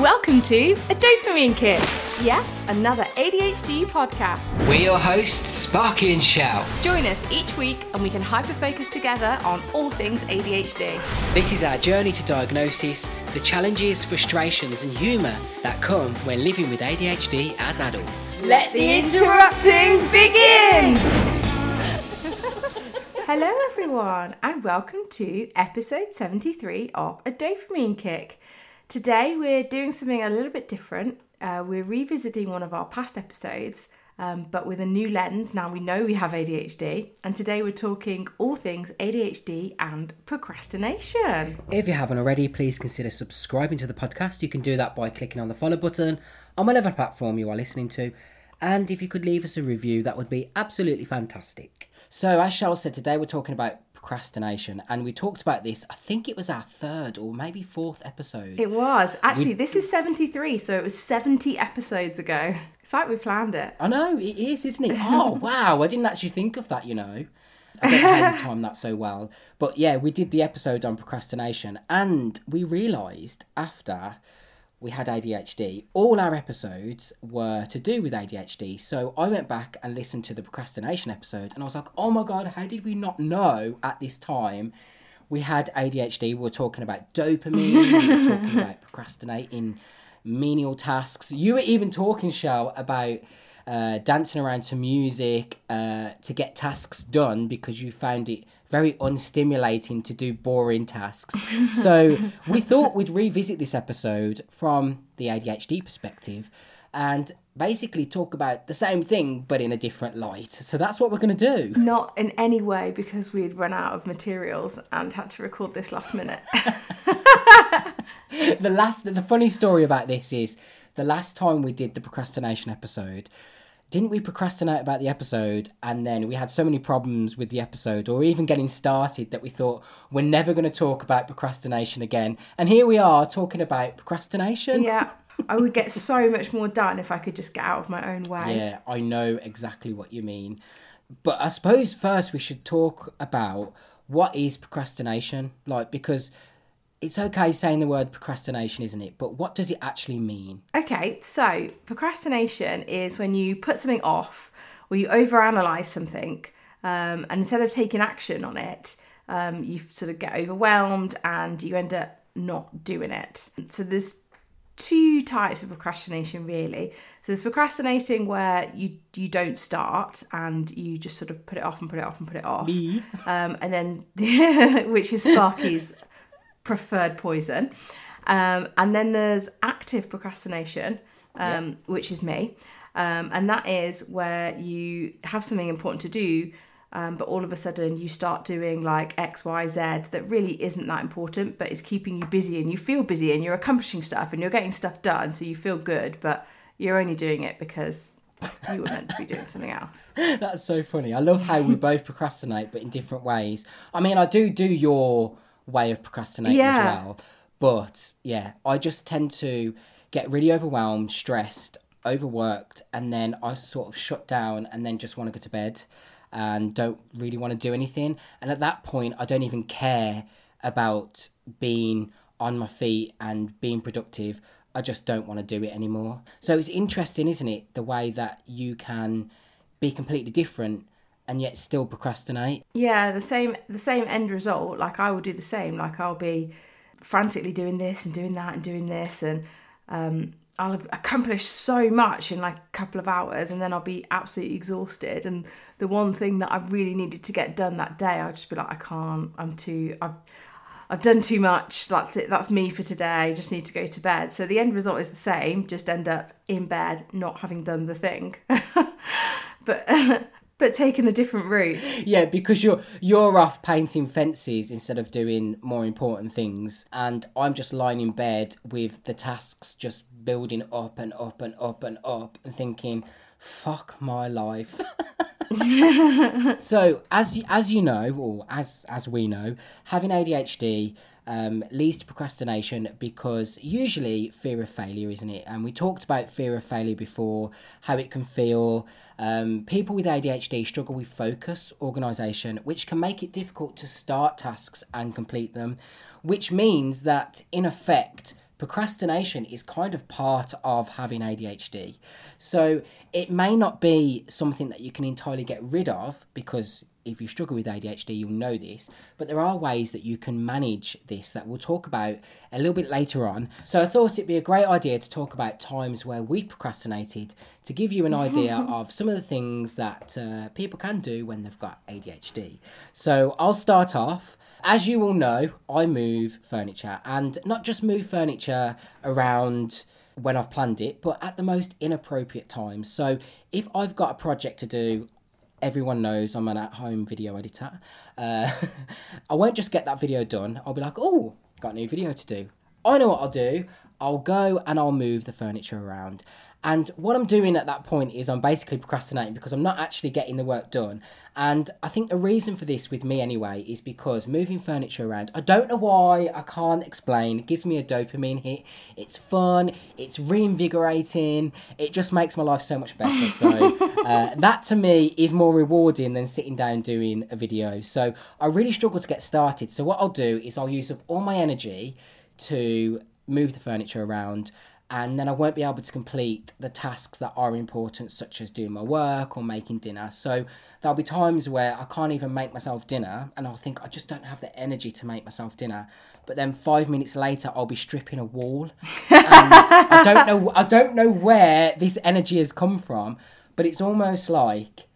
Welcome to A Dopamine Kick. Yes, another ADHD podcast. We're your hosts, Sparky and Shout. Join us each week and we can hyper-focus together on all things ADHD. This is our journey to diagnosis, the challenges, frustrations, and humour that come when living with ADHD as adults. Let the interrupting begin! Hello, everyone, and welcome to episode 73 of A Dopamine Kick. Today, we're doing something a little bit different. Uh, we're revisiting one of our past episodes, um, but with a new lens. Now we know we have ADHD, and today we're talking all things ADHD and procrastination. If you haven't already, please consider subscribing to the podcast. You can do that by clicking on the follow button on whatever platform you are listening to. And if you could leave us a review, that would be absolutely fantastic. So, as Cheryl said, today we're talking about procrastination, and we talked about this. I think it was our third or maybe fourth episode. It was. Actually, this is 73, so it was 70 episodes ago. It's like we planned it. I know it is, isn't it? Oh wow, I didn't actually think of that. You know, I don't know how we timed that so well. But yeah, we did the episode on procrastination, and we realised after we had ADHD, all our episodes were to do with ADHD. So I went back and listened to the procrastination episode, and I was like, oh my god, how did we not know at this time? We had ADHD. We were talking about dopamine. we were talking about procrastinating menial tasks. You were even talking, Shell, about uh, dancing around to music uh, to get tasks done because you found it very unstimulating to do boring tasks. so we thought we'd revisit this episode from the ADHD perspective and basically talk about the same thing but in a different light. So that's what we're going to do. Not in any way because we'd run out of materials and had to record this last minute. the last the funny story about this is the last time we did the procrastination episode didn't we procrastinate about the episode and then we had so many problems with the episode or even getting started that we thought we're never going to talk about procrastination again and here we are talking about procrastination yeah. I would get so much more done if I could just get out of my own way. yeah i know exactly what you mean but i suppose first we should talk about what is procrastination like because it's okay saying the word procrastination isn't it but what does it actually mean Okay, so procrastination is when you put something off or you overanalyze something, um, and instead of taking action on it, um, you sort of get overwhelmed and you end up not doing it. So there's two types of procrastination really. So there's procrastinating where you you don't start and you just sort of put it off and put it off and put it off. Um, and then which is Sparky's preferred poison. Um, and then there's active procrastination, um, which is me. Um, and that is where you have something important to do, um, but all of a sudden you start doing like X, Y, Z that really isn't that important, but is keeping you busy and you feel busy and you're accomplishing stuff and you're getting stuff done. So you feel good, but you're only doing it because you were meant to be doing something else. That's so funny. I love how we both procrastinate, but in different ways. I mean, I do do your way of procrastinating Yeah. as well, but yeah, I just tend to get really overwhelmed, stressed, overworked, and then I sort of shut down and then just want to go to bed and don't really want to do anything. And at that point, I don't even care about being on my feet and being productive. I just don't want to do it anymore. So it's interesting, isn't it? The way that you can be completely different and yet still procrastinate. Yeah, the same the same end result. Like I will do the same. Like I'll be frantically doing this and doing that and doing this and um, I'll have accomplished so much in like a couple of hours and then I'll be absolutely exhausted. And the one thing that I really needed to get done that day I'll just be like I can't. I'm too I've I've done too much. That's it. That's me for today. Just need to go to bed. So the end result is the same. Just end up in bed not having done the thing. But but taking a different route Yeah, because you're you're off painting fences instead of doing more important things, and I'm just lying in bed with the tasks just building up and up and up and up, and thinking, "Fuck my life." so as as you know, or as as we know, having ADHD um, leads to procrastination because usually fear of failure, isn't it? And we talked about fear of failure before, how it can feel. Um, people with ADHD struggle with focus, organisation, which can make it difficult to start tasks and complete them, which means that in effect procrastination is kind of part of having ADHD. So it may not be something that you can entirely get rid of because if you struggle with ADHD, you'll know this. But there are ways that you can manage this that we'll talk about a little bit later on. So I thought it'd be a great idea to talk about times where we've procrastinated to give you an idea of some of the things that uh, people can do when they've got ADHD. So I'll start off. As you all know, I move furniture and not just move furniture around when I've planned it, but at the most inappropriate times. So if I've got a project to do, everyone knows I'm an at home video editor. Uh, I won't just get that video done, I'll be like, oh, got a new video to do. I know what I'll do. I'll go and I'll move the furniture around. And what I'm doing at that point is I'm basically procrastinating because I'm not actually getting the work done. And I think the reason for this with me anyway is because moving furniture around, I don't know why, I can't explain. It gives me a dopamine hit. It's fun, it's reinvigorating, it just makes my life so much better. So uh, that to me is more rewarding than sitting down doing a video. So I really struggle to get started. So what I'll do is I'll use up all my energy to move the furniture around and then I won't be able to complete the tasks that are important, such as doing my work or making dinner. So there'll be times where I can't even make myself dinner, and I'll think I just don't have the energy to make myself dinner. But then five minutes later, I'll be stripping a wall, and I don't know. I don't know where this energy has come from, but it's almost like.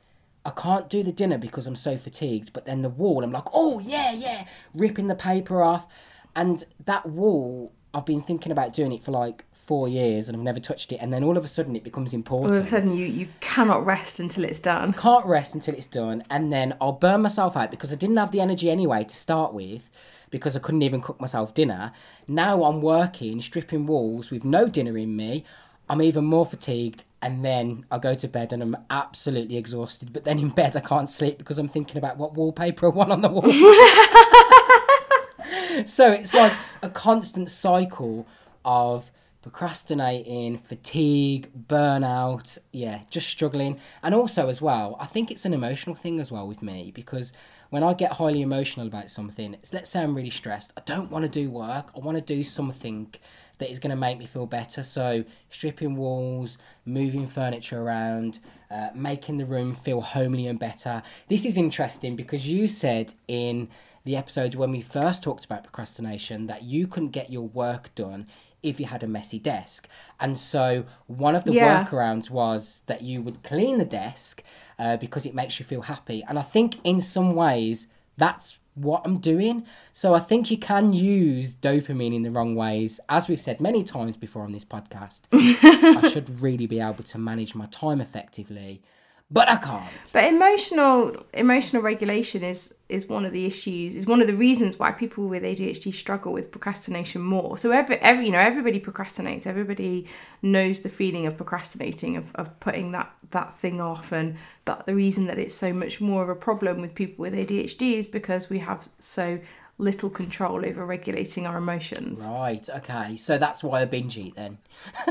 I can't do the dinner because I'm so fatigued, but then the wall, I'm like, oh yeah, yeah, ripping the paper off. And that wall, I've been thinking about doing it for like four years and I've never touched it, and then all of a sudden it becomes important. All of a sudden, you, you cannot rest until it's done. Can't rest until it's done, and then I'll burn myself out because I didn't have the energy anyway to start with because I couldn't even cook myself dinner. Now I'm working, stripping walls with no dinner in me. I'm even more fatigued, and then I go to bed and I'm absolutely exhausted. But then in bed, I can't sleep because I'm thinking about what wallpaper I want on the wall. so it's like a constant cycle of procrastinating, fatigue, burnout, yeah, just struggling. And also, as well, I think it's an emotional thing as well with me because when I get highly emotional about something, let's say I'm really stressed, I don't want to do work, I want to do something that is going to make me feel better. So, stripping walls, moving furniture around, uh, making the room feel homely and better. This is interesting because you said in the episode when we first talked about procrastination that you couldn't get your work done if you had a messy desk. And so one of the Yeah. workarounds was that you would clean the desk uh, because it makes you feel happy. And I think in some ways that's what I'm doing. So I think you can use dopamine in the wrong ways. As we've said many times before on this podcast, I should really be able to manage my time effectively, but I can't. But emotional emotional regulation is is one of the issues. Is one of the reasons why people with ADHD struggle with procrastination more. So every every you know everybody procrastinates. Everybody knows the feeling of procrastinating of of putting that that thing off. And but the reason that it's so much more of a problem with people with ADHD is because we have so little control over regulating our emotions. Right, okay. So that's why I binge eat then.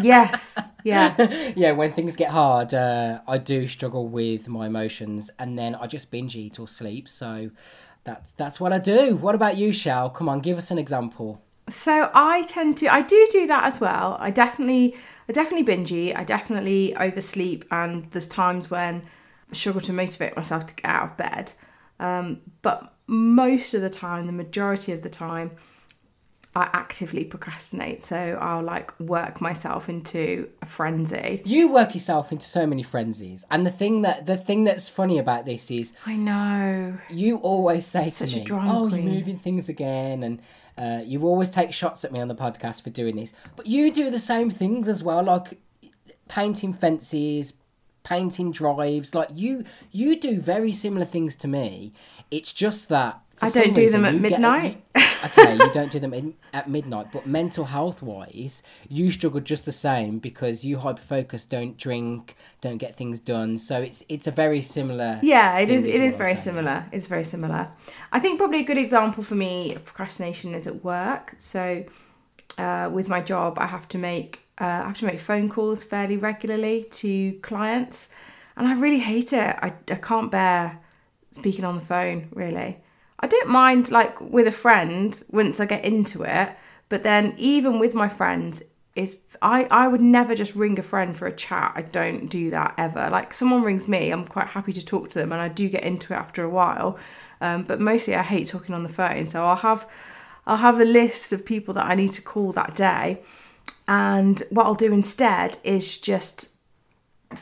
Yes. Yeah. yeah, when things get hard, uh, I do struggle with my emotions, and then I just binge eat or sleep. So that's that's what I do. What about you, Shal? Come on, give us an example. So I tend to I do do that as well. I definitely I definitely binge eat. I definitely oversleep and there's times when I struggle to motivate myself to get out of bed. Um, but most of the time, the majority of the time, I actively procrastinate. So I'll like work myself into a frenzy. You work yourself into so many frenzies, and the thing that the thing that's funny about this is I know. you always say Such to a me, drama "Oh, queen." you're moving things again," and uh, you always take shots at me on the podcast for doing this. But you do the same things as well, like painting fences, painting drives. Like you, you do very similar things to me. It's just that I don't do them at midnight. you- okay, you don't do them in, at midnight, but mental health wise, you struggle just the same because you hyper focus, don't drink, don't get things done. So it's it's a very similar. Yeah, it is. It is very similar. It's very similar. I think probably a good example for me of procrastination is at work. So, uh, with my job, I have to make uh, I have to make phone calls fairly regularly to clients, and I really hate it. I I can't bear speaking on the phone. Really, I don't mind like with a friend once I get into it. But then even with my friends, is I, I would never just ring a friend for a chat. I don't do that ever. Like someone rings me, I'm quite happy to talk to them and I do get into it after a while. Um, but mostly I hate talking on the phone. So I'll have I'll have a list of people that I need to call that day. And what I'll do instead is just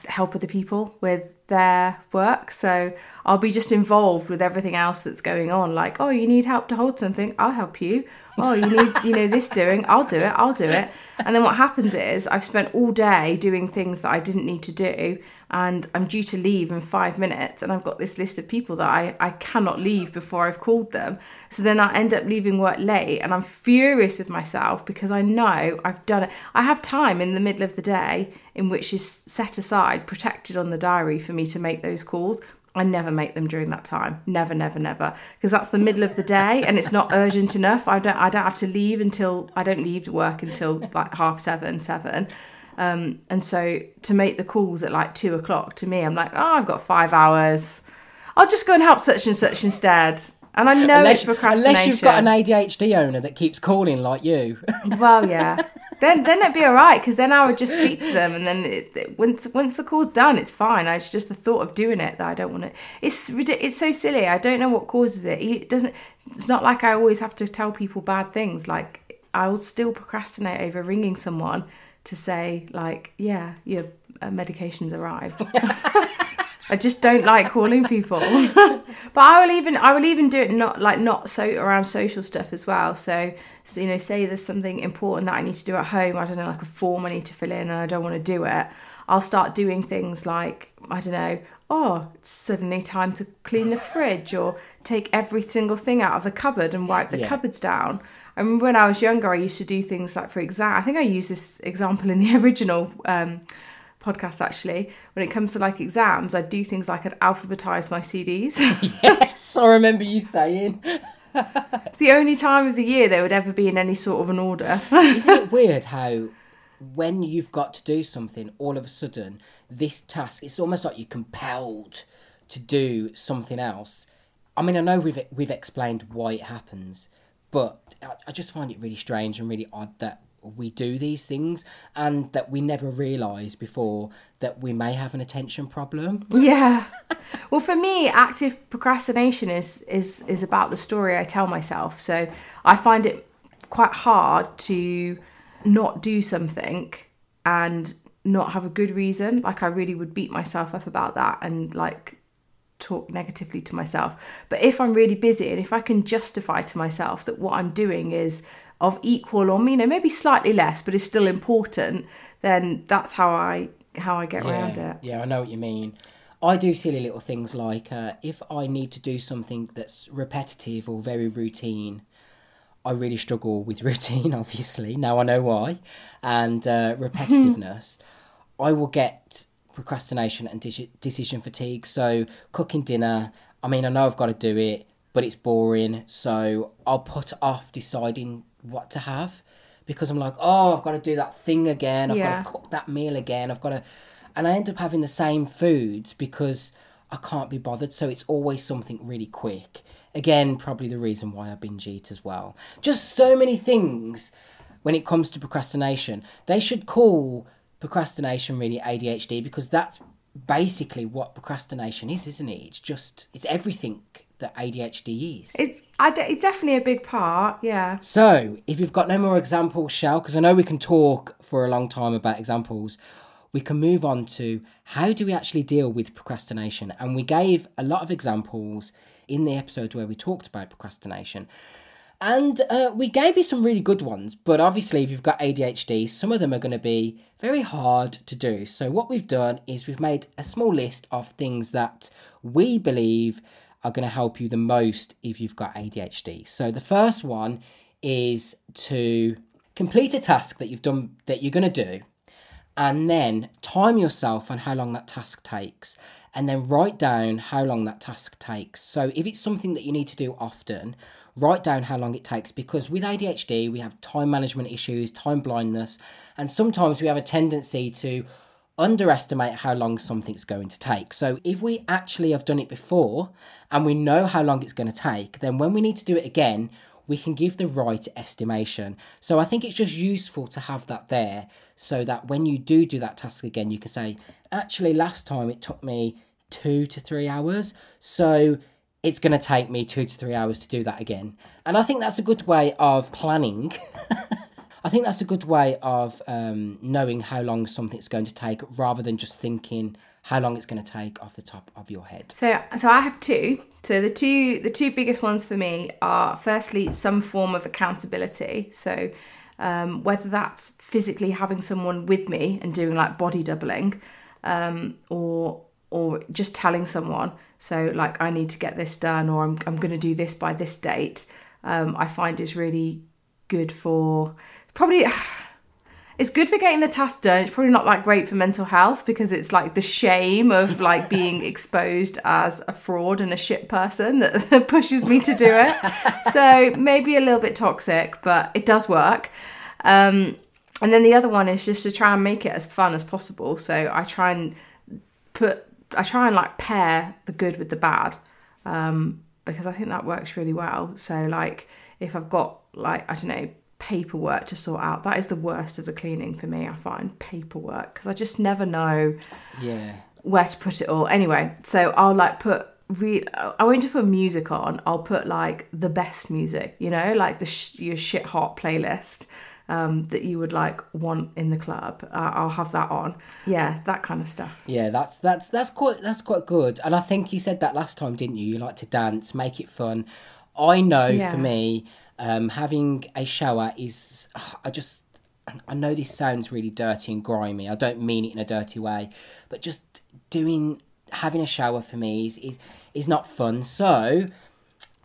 help other people with their work. So I'll be just involved with everything else that's going on. Like, oh, you need help to hold something, I'll help you. Oh, you need, you know, this doing, I'll do it, I'll do it. And then what happens is I've spent all day doing things that I didn't need to do and I'm due to leave in five minutes and I've got this list of people that I, I cannot leave before I've called them. So then I end up leaving work late and I'm furious with myself because I know I've done it. I have time in the middle of the day in which is set aside, protected on the diary for me to make those calls. I never make them during that time. Never, never, never. Because that's the middle of the day and it's not urgent enough. I don't I don't have to leave until I don't leave to work until like half seven, seven. Um, and so to make the calls at like two o'clock to me, I'm like, oh, I've got five hours. I'll just go and help such and such instead. And I know unless, it's procrastination. unless you've got an ADHD owner that keeps calling like you. well, yeah. Then then it'd be all right because then I would just speak to them, and then it, it, once once the call's done, it's fine. I, it's just the thought of doing it that I don't want to. It's it's so silly. I don't know what causes it. It doesn't. It's not like I always have to tell people bad things. Like I will still procrastinate over ringing someone to say like, yeah, your uh, medication's arrived. I just don't like calling people. but I will even I will even do it not like not so around social stuff as well. So, so, you know, say there's something important that I need to do at home. I don't know, like a form I need to fill in, and I don't want to do it. I'll start doing things like I don't know. Oh, it's suddenly time to clean the fridge or take every single thing out of the cupboard and wipe the Yeah. cupboards down. I remember when I was younger, I used to do things like for exam. I think I used this example in the original um, podcast actually. When it comes to like exams, I'd do things like I'd alphabetize my CDs. yes, I remember you saying. it's the only time of the year they would ever be in any sort of an order. Isn't it weird how when you've got to do something, all of a sudden, this task, it's almost like you're compelled to do something else. I mean, I know we've we've explained why it happens, but I, I just find it really strange and really odd that we do these things and that we never realise before that we may have an attention problem. yeah. Well, for me, active procrastination is is is about the story I tell myself. So I find it quite hard to not do something and not have a good reason. Like I really would beat myself up about that and like talk negatively to myself. But if I'm really busy and if I can justify to myself that what I'm doing is of equal or you know maybe slightly less but is still important, then that's how I how I get around it. Yeah, I know what you mean. I do silly little things like uh, if I need to do something that's repetitive or very routine, I really struggle with routine, obviously. Now I know why. And uh, repetitiveness, I will get procrastination and deci- decision fatigue. So, cooking dinner, I mean, I know I've got to do it, but it's boring. So, I'll put off deciding what to have because I'm like, oh, I've got to do that thing again. I've Yeah. got to cook that meal again. I've got to. And I end up having the same foods because I can't be bothered. So, it's always something really quick. Again, probably the reason why I binge eat as well. Just so many things when it comes to procrastination. They should call procrastination really ADHD because that's basically what procrastination is, isn't it? It's just, it's everything that ADHD is. It's I de- it's definitely a big part. Yeah. So, if you've got no more examples, Shell, because I know we can talk for a long time about examples, we can move on to how do we actually deal with procrastination? And we gave a lot of examples in the episode where we talked about procrastination. And uh, we gave you some really good ones, but obviously, if you've got ADHD, some of them are going to be very hard to do. So, what we've done is we've made a small list of things that we believe are going to help you the most if you've got ADHD. So, the first one is to complete a task that you've done that you're going to do and then time yourself on how long that task takes and then write down how long that task takes so if it's something that you need to do often write down how long it takes because with ADHD we have time management issues time blindness and sometimes we have a tendency to underestimate how long something's going to take so if we actually have done it before and we know how long it's going to take then when we need to do it again we can give the right estimation. So I think it's just useful to have that there so that when you do do that task again, you can say, actually, last time it took me two to three hours. So it's going to take me two to three hours to do that again. And I think that's a good way of planning. I think that's a good way of um, knowing how long something's going to take rather than just thinking how long it's going to take off the top of your head. So, so I have two. So the two the two biggest ones for me are firstly some form of accountability. So um, whether that's physically having someone with me and doing like body doubling, um, or or just telling someone. So like I need to get this done, or I'm I'm going to do this by this date. Um, I find is really good for probably it's good for getting the task done. It's probably not like great for mental health because it's like the shame of like being exposed as a fraud and a shit person that pushes me to do it. So maybe a little bit toxic, but it does work. Um, and then the other one is just to try and make it as fun as possible. So I try and put, I try and like pair the good with the bad um, because I think that works really well. So like if I've got like I don't know paperwork to sort out. That is the worst of the cleaning for me, I find paperwork because I just never know Yeah. where to put it all. Anyway, so I'll like put re- I won't just put music on. I'll put like the best music, you know, like the sh- your shit hot playlist um, that you would like want in the club. Uh, I'll have that on. Yeah, that kind of stuff. Yeah, that's that's that's quite that's quite good. And I think you said that last time, didn't you? You like to dance, make it fun. I know Yeah. for me, um, having a shower is I just I know this sounds really dirty and grimy. I don't mean it in a dirty way, but just doing having a shower for me is is, is not fun. So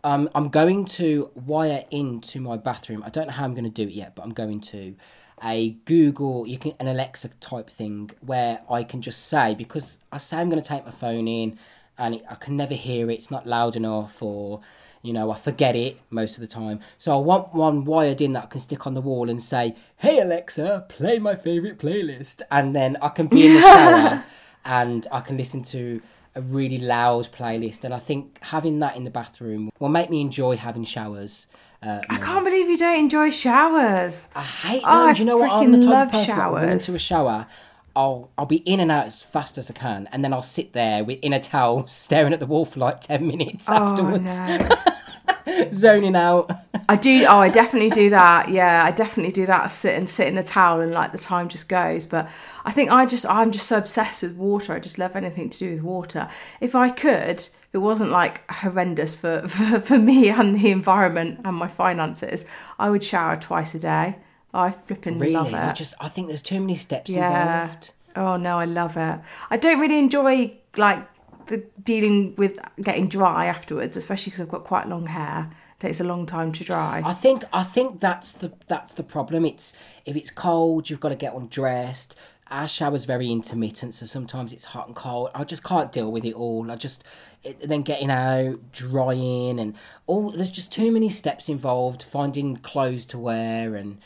um, I'm going to wire into my bathroom. I don't know how I'm going to do it yet, but I'm going to a Google, you can an Alexa type thing where I can just say because I say I'm going to take my phone in, and it, I can never hear it. It's not loud enough, or you know I forget it most of the time. So I want one wired in that I can stick on the wall and say, "Hey Alexa, play my favorite playlist," and then I can be in the shower and I can listen to a really loud playlist. And I think having that in the bathroom will make me enjoy having showers. Uh, I can't believe you don't enjoy showers. I hate Oh, do you know what? I'm the type love of person that will go showers. into a shower. I'll I'll be in and out as fast as I can, and then I'll sit there with in a towel, staring at the wall for like ten minutes Oh afterwards, no. zoning out. I do. Oh, I definitely do that. Yeah, I definitely do that. Sit and sit in a towel, and like the time just goes. But I think I just, I'm just so obsessed with water. I just love anything to do with water. If I could, it wasn't like horrendous for for, for me and the environment and my finances, I would shower twice a day. I flipping Really, love it. I just I think there's too many steps Yeah. involved. Oh no, I love it. I don't really enjoy like the dealing with getting dry afterwards, especially because I've got quite long hair. Takes a long time to dry. I think I think that's the that's the problem. It's if it's cold, you've got to get undressed. Our shower's very intermittent, so sometimes it's hot and cold. I just can't deal with it all. I just it, then getting out, drying, and all. There's just too many steps involved. Finding clothes to wear and.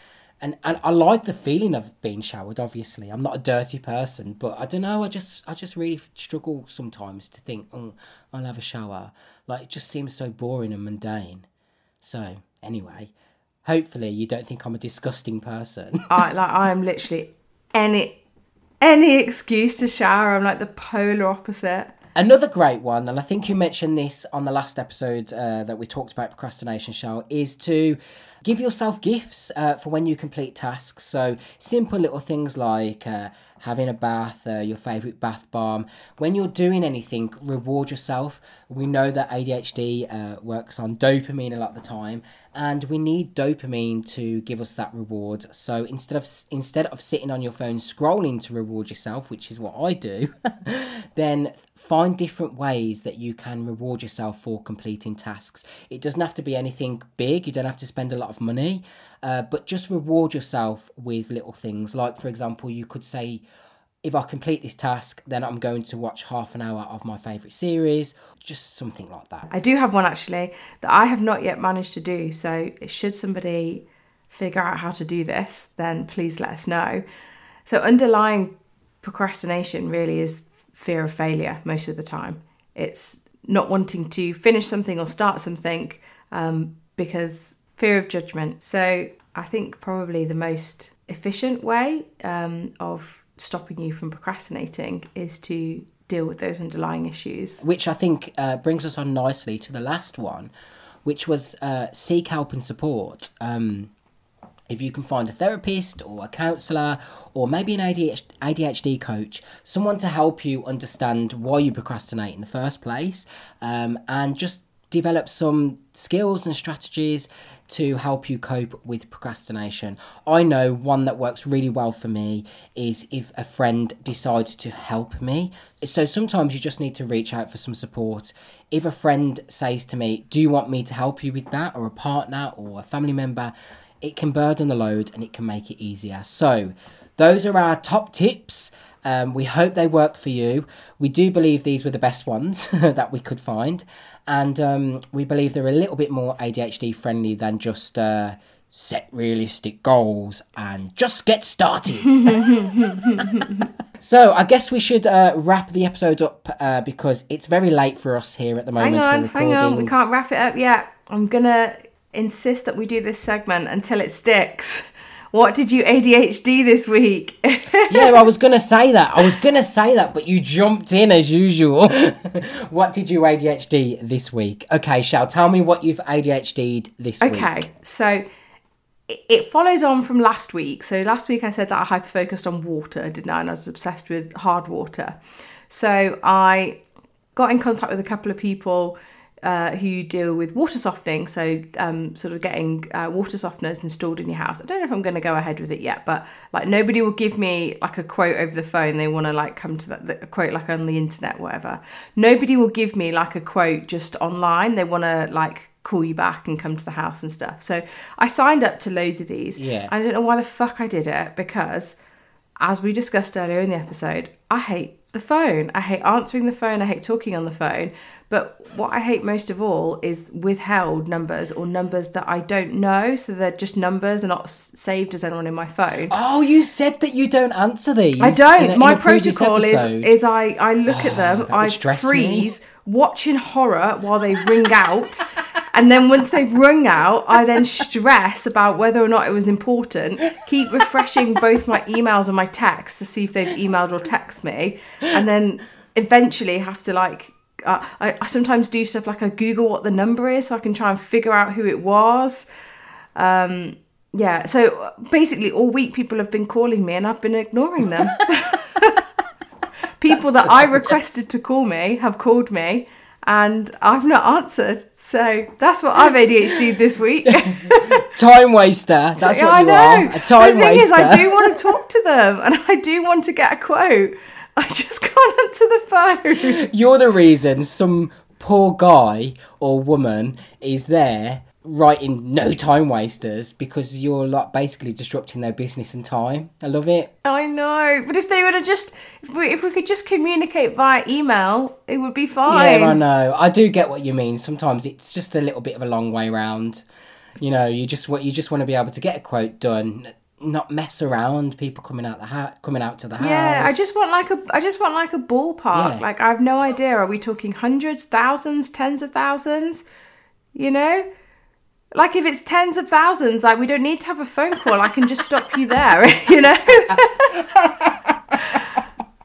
And, and I like the feeling of being showered. Obviously, I'm not a dirty person, but I don't know. I just I just really struggle sometimes to think, oh, I'll have a shower. Like it just seems so boring and mundane. So, anyway, hopefully you don't think I'm a disgusting person. I like I am literally any any excuse to shower. I'm like the polar opposite. Another great one, and I think you mentioned this on the last episode uh, that we talked about procrastination show, is to give yourself gifts uh, for when you complete tasks. So simple little things like uh, having a bath, uh, your favourite bath bomb. When you're doing anything, reward yourself. We know that ADHD uh, works on dopamine a lot of the time, and we need dopamine to give us that reward. So instead of instead of sitting on your phone scrolling to reward yourself, which is what I do, then find different ways that you can reward yourself for completing tasks. It doesn't have to be anything big. You don't have to spend a lot of money, uh, but just reward yourself with little things. Like for example, you could say. If I complete this task, then I'm going to watch half an hour of my favourite series, just something like that. I do have one actually that I have not yet managed to do. So should somebody figure out how to do this, then please let us know. So underlying procrastination really is fear of failure most of the time. It's not wanting to finish something or start something um, because Fear of judgment. So I think probably the most efficient way um, of stopping you from procrastinating is to deal with those underlying issues. which I think uh, brings us on nicely to the last one, which was uh, seek help and support. Um, if you can find a therapist or a counsellor or maybe an ADHD, ADHD coach, someone to help you understand why you procrastinate in the first place, um, and just develop some skills and strategies to help you cope with procrastination. I know one that works really well for me is if a friend decides to help me. So sometimes you just need to reach out for some support. If a friend says to me, Do you want me to help you with that? or a partner or a family member, it can burden the load and it can make it easier. So, those are our top tips. Um, we hope they work for you. We do believe these were the best ones that we could find, and um, we believe they're a little bit more ADHD friendly than just uh, set realistic goals and just get started. so, I guess we should uh, wrap the episode up uh, because it's very late for us here at the moment. Hang on, hang on. We can't wrap it up yet. I'm gonna insist that we do this segment until it sticks. What did you ADHD this week? yeah, I was gonna say that. I was gonna say that, but you jumped in as usual. what did you ADHD this week? Okay, Shal, tell me what you've ADHD'd this week. Okay, so it- it follows on from last week. So last week I said that I hyper focused on water, didn't I? And I was obsessed with hard water. So I got in contact with a couple of people uh, who deal with water softening. So um, sort of getting uh, water softeners installed in your house. I don't know if I'm going to go ahead with it yet, but like nobody will give me like a quote over the phone. They want to like come to that the quote like on the internet, whatever. Nobody will give me like a quote just online. They want to like call you back and come to the house and stuff. So I signed up to loads of these. Yeah. I don't know why the fuck I did it because, as we discussed earlier in the episode, I hate the phone. I hate answering the phone. I hate talking on the phone. But what I hate most of all is withheld numbers or numbers that I don't know. So they're just numbers, they're not s- saved as anyone in my phone. Oh, you said that you don't answer these. I don't. a- in My protocol is is I I look at them, oh, I stress me. freeze, watch in horror while they ring out, and then once they've rung out, I then stress about whether or not it was important. Keep refreshing both my emails and my texts to see if they've emailed or texted me, and then eventually have to like. Uh, I, I sometimes do stuff like I Google what the number is so I can try and figure out who it was. Um, yeah, so basically all week people have been calling me and I've been ignoring them. people that I requested to call me have called me and I've not answered. So that's what I've ADHD this week. time waster. That's Yeah, what I you know. are. A time the thing waster. is, I do want to talk to them and I do want to get a quote. I just can't answer the phone. You're the reason some poor guy or woman is there writing no time wasters because you're like basically disrupting their business and time. I love it. I know, but if they would have just, if we, if we could just communicate via email, it would be fine. Yeah, I know. I do get what you mean. Sometimes it's just a little bit of a long way round. You know, you just what you just want to be able to get a quote done, not mess around. People coming out the ha- coming out to the house. Yeah, I just want like a I just want like a ballpark. Yeah. Like I have no idea. Are we talking hundreds, thousands, tens of thousands? You know? Like if it's tens of thousands, like we don't need to have a phone call. I can just stop you there, you know?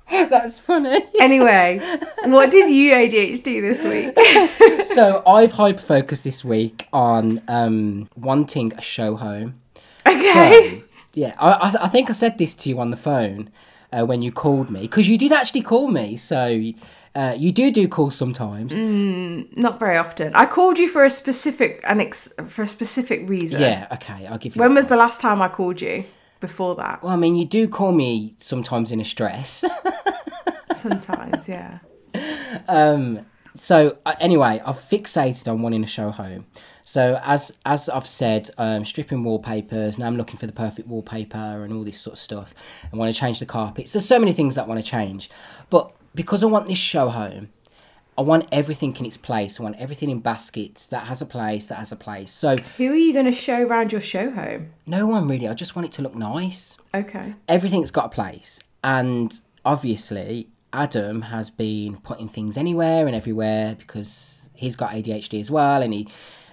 That's funny. anyway, what did you ADHD this week? so I've hyper focused this week on um, wanting a show home. Okay. So, yeah, I, I, I think I said this to you on the phone uh, when you called me because you did actually call me. So uh, you do do calls sometimes. Not very often. I called you for a specific an ex- for a specific reason. Yeah, okay, I'll give you. When was the last time I called you? Before that. Well, I mean, you do call me sometimes in a stress. Sometimes, yeah. um, so uh, anyway, I've fixated on wanting to show home. So as as I've said, um, stripping wallpapers. Now I'm looking for the perfect wallpaper and all this sort of stuff. I want to change the carpets. There's so many things that I want to change, but because I want this show home, I want everything in its place. I want everything in baskets that has a place. That has a place. So Who are you going to show around your show home? no one really. I just want it to look nice. Okay. everything's got a place and obviously adam has been putting things anywhere and everywhere because he's got adhd as well and he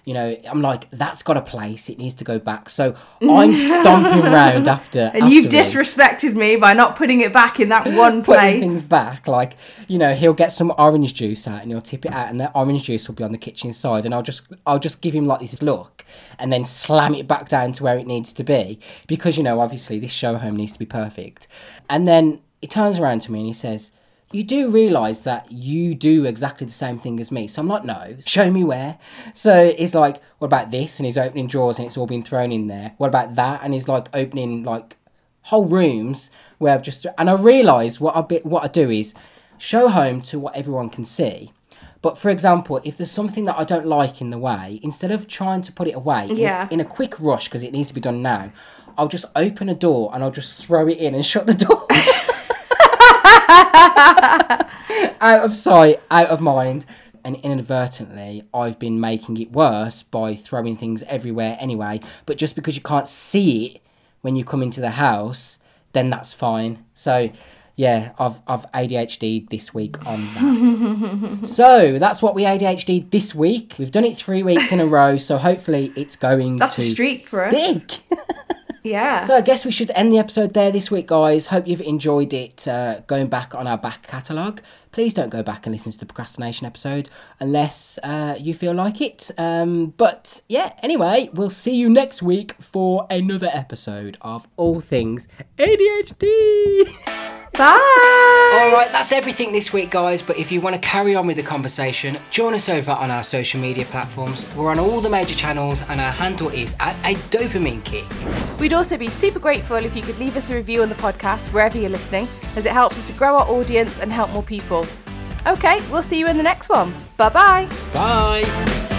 You know, I'm like, that's got a place. It needs to go back. So I'm stomping around after. And you've disrespected me by not putting it back in that one place. putting things back. Like, you know, he'll get some orange juice out and he'll tip it out, and the orange juice will be on the kitchen side, and I'll just, I'll just give him like this look, and then slam it back down to where it needs to be, because you know, obviously, this show home needs to be perfect. And then he turns around to me and he says. You do realise that you do exactly the same thing as me. So I'm like, no, show me where. So he's like, what about this? And he's opening drawers and it's all been thrown in there. What about that? And he's like opening like whole rooms where I've just and I realise what I bit what I do is show home to what everyone can see. But for example, if there's something that I don't like in the way, instead of trying to put it away in- Yeah. in, a quick rush because it needs to be done now, I'll just open a door and I'll just throw it in and shut the door. out of sight, out of mind. And inadvertently, I've been making it worse by throwing things everywhere anyway. But just because you can't see it when you come into the house, then that's fine. So, yeah, I've I've ADHD this week on that. so that's what we ADHD this week. We've done it three weeks in a row, so hopefully it's going That's to a streak for us. Yeah. So I guess we should end the episode there this week, guys. Hope you've enjoyed it. Uh, going back on our back catalogue, please don't go back and listen to the procrastination episode unless uh, you feel like it. Um, but yeah, anyway, we'll see you next week for another episode of All Things ADHD. Bye. All right, that's everything this week, guys. But if you want to carry on with the conversation, join us over on our social media platforms. We're on all the major channels, and our handle is at a dopamine kick. We'd also be super grateful if you could leave us a review on the podcast wherever you're listening, as it helps us to grow our audience and help more people. Okay, we'll see you in the next one. Bye bye. Bye.